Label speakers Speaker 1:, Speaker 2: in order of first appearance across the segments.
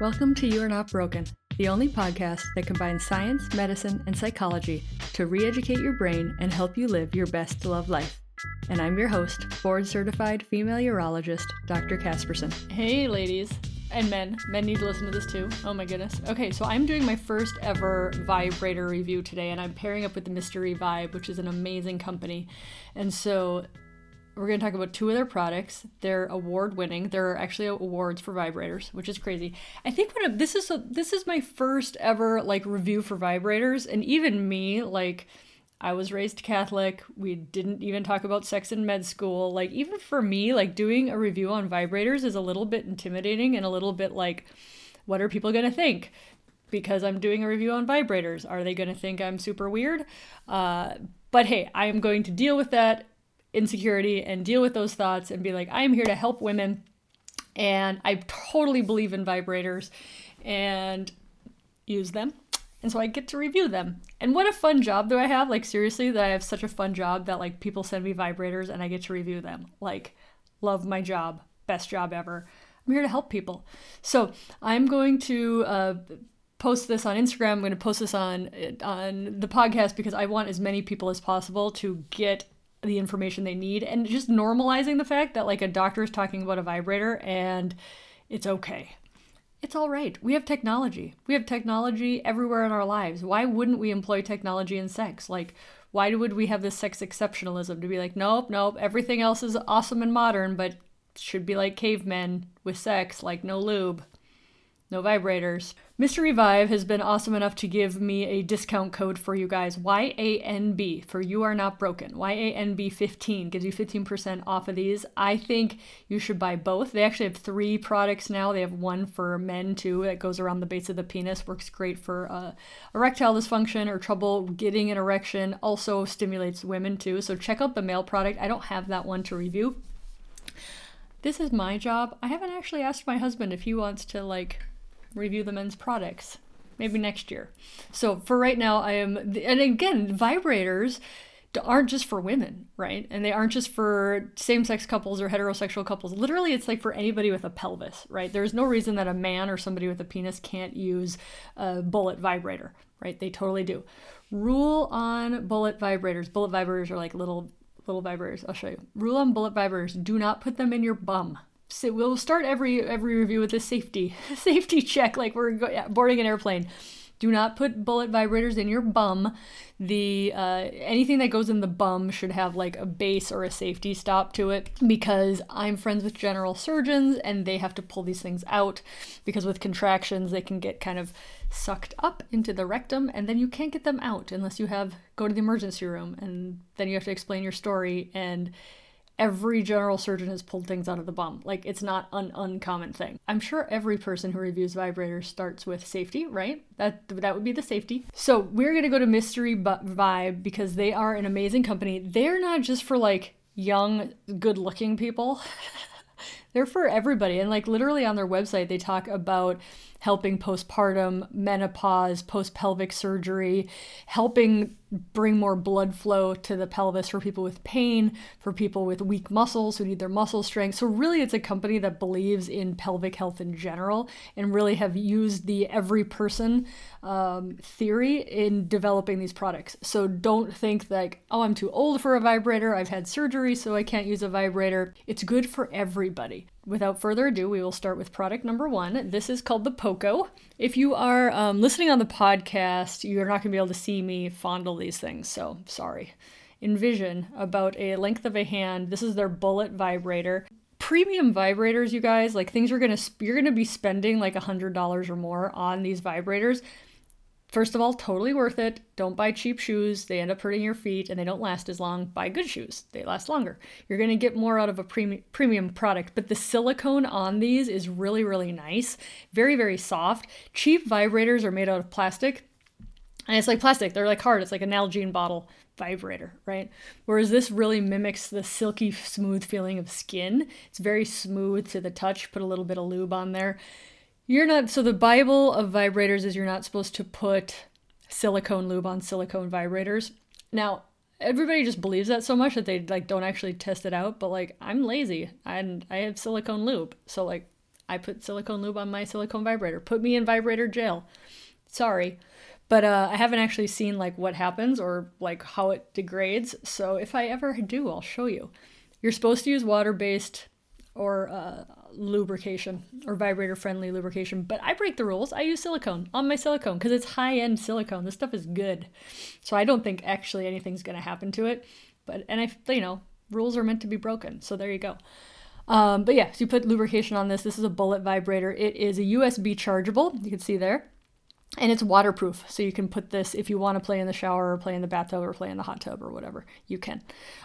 Speaker 1: Welcome to You Are Not Broken, the only podcast that combines science, medicine, and psychology to re educate your brain and help you live your best love life. And I'm your host, board certified female urologist, Dr. Casperson.
Speaker 2: Hey, ladies and men. Men need to listen to this too. Oh my goodness. Okay, so I'm doing my first ever vibrator review today, and I'm pairing up with the Mystery Vibe, which is an amazing company. And so we're going to talk about two of their products. They're award winning. There are actually awards for vibrators, which is crazy. I think one of this is a, this is my first ever like review for vibrators, and even me like. I was raised Catholic. We didn't even talk about sex in med school. Like, even for me, like, doing a review on vibrators is a little bit intimidating and a little bit like, what are people going to think? Because I'm doing a review on vibrators. Are they going to think I'm super weird? Uh, but hey, I am going to deal with that insecurity and deal with those thoughts and be like, I am here to help women. And I totally believe in vibrators and use them and so I get to review them. And what a fun job do I have? Like seriously, that I have such a fun job that like people send me vibrators and I get to review them. Like love my job, best job ever. I'm here to help people. So I'm going to uh, post this on Instagram. I'm going to post this on on the podcast because I want as many people as possible to get the information they need and just normalizing the fact that like a doctor is talking about a vibrator and it's okay it's all right. We have technology. We have technology everywhere in our lives. Why wouldn't we employ technology in sex? Like, why would we have this sex exceptionalism to be like, nope, nope, everything else is awesome and modern, but should be like cavemen with sex, like no lube, no vibrators. Mystery Vibe has been awesome enough to give me a discount code for you guys. YANB for You Are Not Broken. YANB 15 gives you 15% off of these. I think you should buy both. They actually have three products now. They have one for men too that goes around the base of the penis, works great for uh, erectile dysfunction or trouble getting an erection. Also stimulates women too. So check out the male product. I don't have that one to review. This is my job. I haven't actually asked my husband if he wants to like review the men's products. Maybe next year. So for right now, I am, and again, vibrators aren't just for women, right? And they aren't just for same sex couples or heterosexual couples. Literally, it's like for anybody with a pelvis, right? There's no reason that a man or somebody with a penis can't use a bullet vibrator, right? They totally do. Rule on bullet vibrators. Bullet vibrators are like little little vibrators. I'll show you. Rule on bullet vibrators: do not put them in your bum so we'll start every every review with a safety safety check like we're go- boarding an airplane. Do not put bullet vibrators in your bum. The uh, anything that goes in the bum should have like a base or a safety stop to it because i'm friends with general surgeons and they have to pull these things out because with contractions they can get kind of sucked up into the rectum and then you can't get them out unless you have go to the emergency room and then you have to explain your story and every general surgeon has pulled things out of the bum. Like it's not an uncommon thing. I'm sure every person who reviews vibrators starts with safety, right? That that would be the safety. So we're gonna go to Mystery Vibe because they are an amazing company. They're not just for like young, good-looking people. They're for everybody. And like literally on their website, they talk about helping postpartum, menopause, post pelvic surgery, helping bring more blood flow to the pelvis for people with pain, for people with weak muscles who need their muscle strength. So, really, it's a company that believes in pelvic health in general and really have used the every person um, theory in developing these products. So, don't think like, oh, I'm too old for a vibrator, I've had surgery, so I can't use a vibrator. It's good for everybody without further ado, we will start with product number one. This is called the Poco. If you are um, listening on the podcast, you're not going to be able to see me fondle these things, so sorry. Envision about a length of a hand. This is their bullet vibrator. Premium vibrators, you guys, like things you're gonna you're gonna be spending like a hundred dollars or more on these vibrators First of all, totally worth it. Don't buy cheap shoes. They end up hurting your feet and they don't last as long. Buy good shoes. They last longer. You're going to get more out of a premium premium product, but the silicone on these is really really nice. Very very soft. Cheap vibrators are made out of plastic. And it's like plastic. They're like hard. It's like an Nalgene bottle vibrator, right? Whereas this really mimics the silky smooth feeling of skin. It's very smooth to the touch. Put a little bit of lube on there. You're not so the Bible of vibrators is you're not supposed to put silicone lube on silicone vibrators. Now, everybody just believes that so much that they like don't actually test it out, but like I'm lazy and I have silicone lube. So like I put silicone lube on my silicone vibrator. Put me in vibrator jail. Sorry. But uh, I haven't actually seen like what happens or like how it degrades. So if I ever do, I'll show you. You're supposed to use water-based or uh, lubrication or vibrator friendly lubrication, but I break the rules. I use silicone on my silicone because it's high end silicone. This stuff is good. So I don't think actually anything's going to happen to it. But, and I, you know, rules are meant to be broken. So there you go. Um, but yeah, so you put lubrication on this. This is a bullet vibrator. It is a USB chargeable. You can see there and it's waterproof so you can put this if you want to play in the shower or play in the bathtub or play in the hot tub or whatever you can.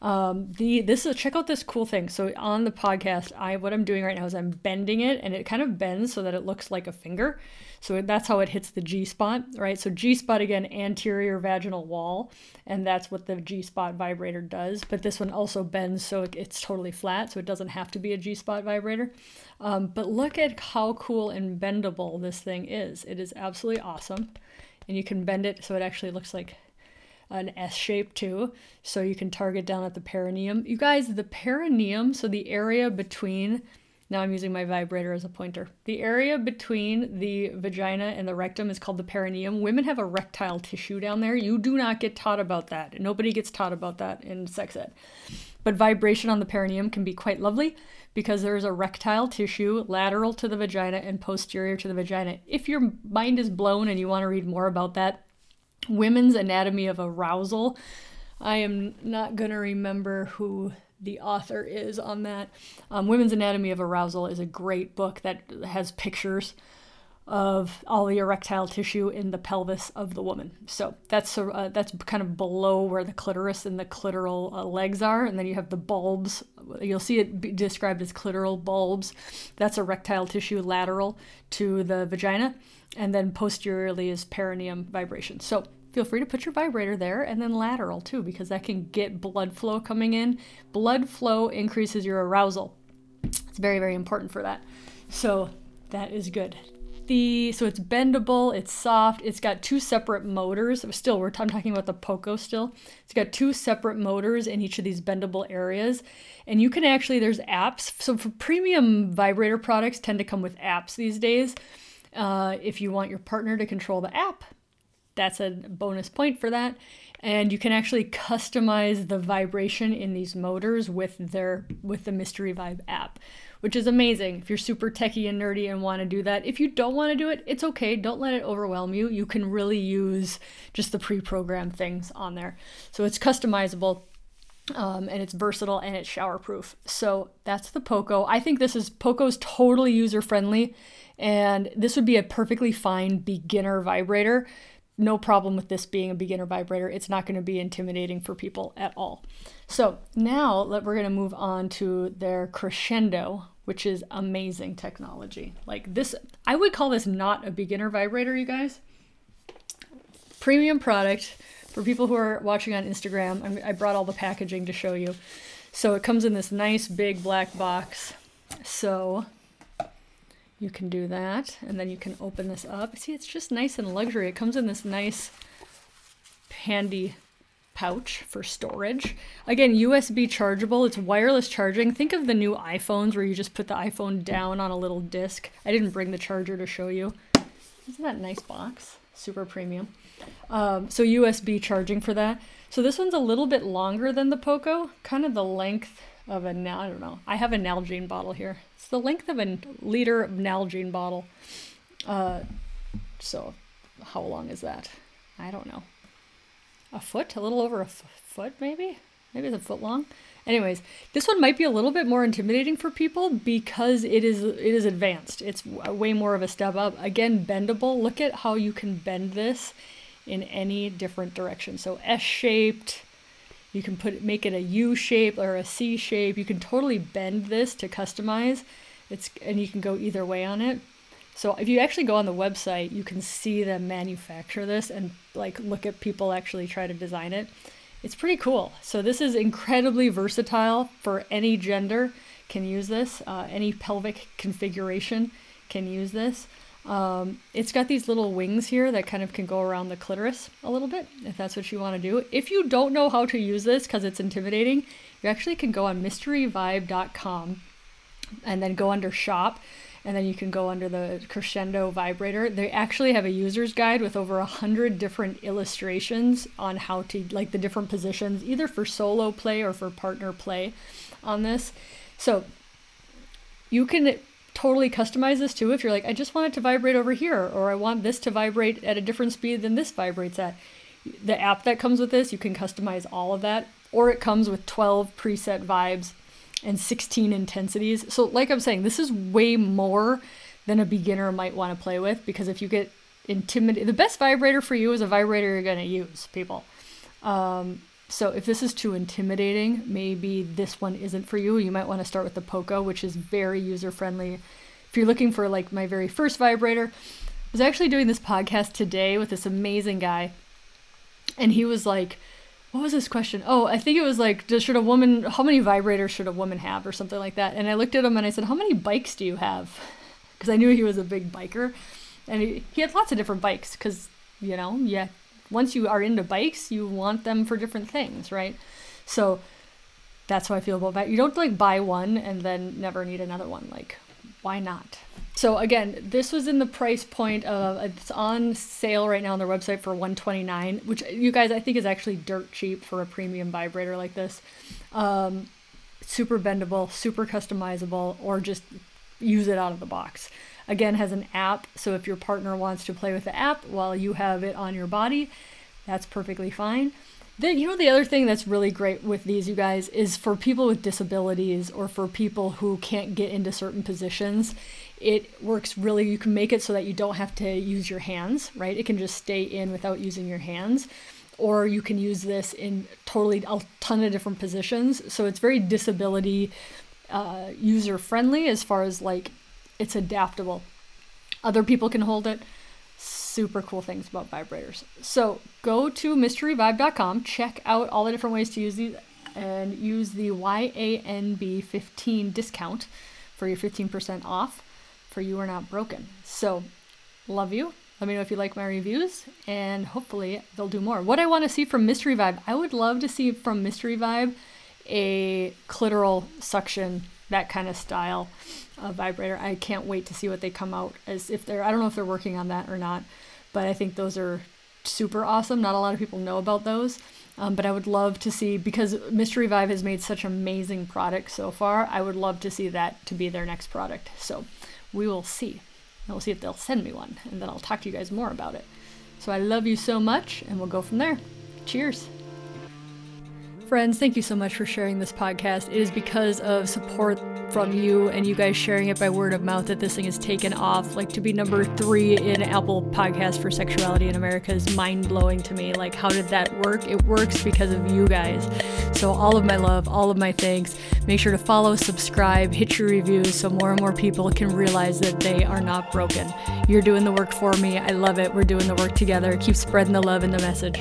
Speaker 2: Um, the this is check out this cool thing. So on the podcast i what i'm doing right now is i'm bending it and it kind of bends so that it looks like a finger so that's how it hits the G spot, right? So G spot again, anterior vaginal wall, and that's what the G spot vibrator does. But this one also bends so it's totally flat, so it doesn't have to be a G spot vibrator. Um, but look at how cool and bendable this thing is. It is absolutely awesome. And you can bend it so it actually looks like an S shape too. So you can target down at the perineum. You guys, the perineum, so the area between now I'm using my vibrator as a pointer. The area between the vagina and the rectum is called the perineum. Women have erectile tissue down there. You do not get taught about that. Nobody gets taught about that in sex ed. But vibration on the perineum can be quite lovely because there's erectile tissue lateral to the vagina and posterior to the vagina. If your mind is blown and you want to read more about that, Women's Anatomy of Arousal. I am not going to remember who the author is on that. Um, Women's Anatomy of Arousal is a great book that has pictures of all the erectile tissue in the pelvis of the woman. So that's uh, that's kind of below where the clitoris and the clitoral uh, legs are, and then you have the bulbs. You'll see it described as clitoral bulbs. That's erectile tissue lateral to the vagina, and then posteriorly is perineum vibration. So feel free to put your vibrator there and then lateral too, because that can get blood flow coming in. Blood flow increases your arousal. It's very, very important for that. So that is good. The so it's bendable, it's soft, it's got two separate motors. Still, we're I'm talking about the Poco still. It's got two separate motors in each of these bendable areas. And you can actually there's apps. So for premium vibrator products tend to come with apps these days. Uh, if you want your partner to control the app, that's a bonus point for that. And you can actually customize the vibration in these motors with their with the Mystery Vibe app, which is amazing. If you're super techie and nerdy and want to do that, if you don't want to do it, it's okay. Don't let it overwhelm you. You can really use just the pre-programmed things on there. So it's customizable. Um, and it's versatile and it's shower proof. So that's the Poco. I think this is Poco's totally user friendly, and this would be a perfectly fine beginner vibrator no problem with this being a beginner vibrator. It's not going to be intimidating for people at all. So now that we're going to move on to their crescendo, which is amazing technology. Like this, I would call this not a beginner vibrator, you guys. Premium product for people who are watching on Instagram. I brought all the packaging to show you. So it comes in this nice big black box. So you can do that and then you can open this up. See it's just nice and luxury. It comes in this nice handy pouch for storage. Again usb chargeable. It's wireless charging. Think of the new iphones where you just put the iphone down on a little disc. I didn't bring the charger to show you. Isn't that nice box? Super premium. Um, so usb charging for that. So this one's a little bit longer than the poco kind of the length of a I don't know. I have a Nalgene bottle here. It's the length of a liter of Nalgene bottle. Uh, so how long is that? I don't know. A foot, a little over a f- foot, maybe. Maybe it's a foot long. Anyways, this one might be a little bit more intimidating for people because it is it is advanced. It's way more of a step up. Again, bendable. Look at how you can bend this in any different direction. So S-shaped, you can put make it a U shape or a C shape. You can totally bend this to customize. It's and you can go either way on it. So if you actually go on the website, you can see them manufacture this and like look at people actually try to design it. It's pretty cool. So this is incredibly versatile for any gender can use this. Uh, any pelvic configuration can use this. Um, it's got these little wings here that kind of can go around the clitoris a little bit, if that's what you want to do. If you don't know how to use this because it's intimidating, you actually can go on mysteryvibe.com and then go under shop and then you can go under the crescendo vibrator they actually have a user's guide with over a hundred different illustrations on how to like the different positions either for solo play or for partner play on this so you can totally customize this too if you're like i just want it to vibrate over here or i want this to vibrate at a different speed than this vibrates at the app that comes with this you can customize all of that or it comes with 12 preset vibes and 16 intensities. So, like I'm saying, this is way more than a beginner might want to play with because if you get intimidated, the best vibrator for you is a vibrator you're going to use, people. Um, so, if this is too intimidating, maybe this one isn't for you. You might want to start with the Poco, which is very user friendly. If you're looking for like my very first vibrator, I was actually doing this podcast today with this amazing guy, and he was like, what was this question? Oh, I think it was like, should a woman, how many vibrators should a woman have or something like that? And I looked at him and I said, how many bikes do you have? Because I knew he was a big biker. And he, he had lots of different bikes because, you know, yeah, once you are into bikes, you want them for different things, right? So that's how I feel about that. You don't like buy one and then never need another one. Like, why not? So again, this was in the price point of it's on sale right now on their website for 129, which you guys I think is actually dirt cheap for a premium vibrator like this. Um, super bendable, super customizable, or just use it out of the box. Again, has an app, so if your partner wants to play with the app while you have it on your body, that's perfectly fine. Then you know the other thing that's really great with these you guys is for people with disabilities or for people who can't get into certain positions it works really you can make it so that you don't have to use your hands right? It can just stay in without using your hands. Or you can use this in totally a ton of different positions. So it's very disability uh, user friendly as far as like it's adaptable other people can hold it super cool things about vibrators so go to mysteryvibe.com check out all the different ways to use these and use the YANB15 discount for your 15% off for You Are Not Broken. So, love you. Let me know if you like my reviews, and hopefully they'll do more. What I want to see from Mystery Vibe, I would love to see from Mystery Vibe a clitoral suction, that kind of style of vibrator. I can't wait to see what they come out as if they're. I don't know if they're working on that or not, but I think those are super awesome. Not a lot of people know about those. Um, but I would love to see because Mystery Vibe has made such amazing products so far. I would love to see that to be their next product. So we will see. And we'll see if they'll send me one, and then I'll talk to you guys more about it. So I love you so much, and we'll go from there. Cheers. Friends, thank you so much for sharing this podcast. It is because of support from you and you guys sharing it by word of mouth that this thing is taken off. Like to be number three in Apple Podcast for sexuality in America is mind blowing to me. Like, how did that work? It works because of you guys. So, all of my love, all of my thanks. Make sure to follow, subscribe, hit your reviews so more and more people can realize that they are not broken. You're doing the work for me. I love it. We're doing the work together. Keep spreading the love and the message.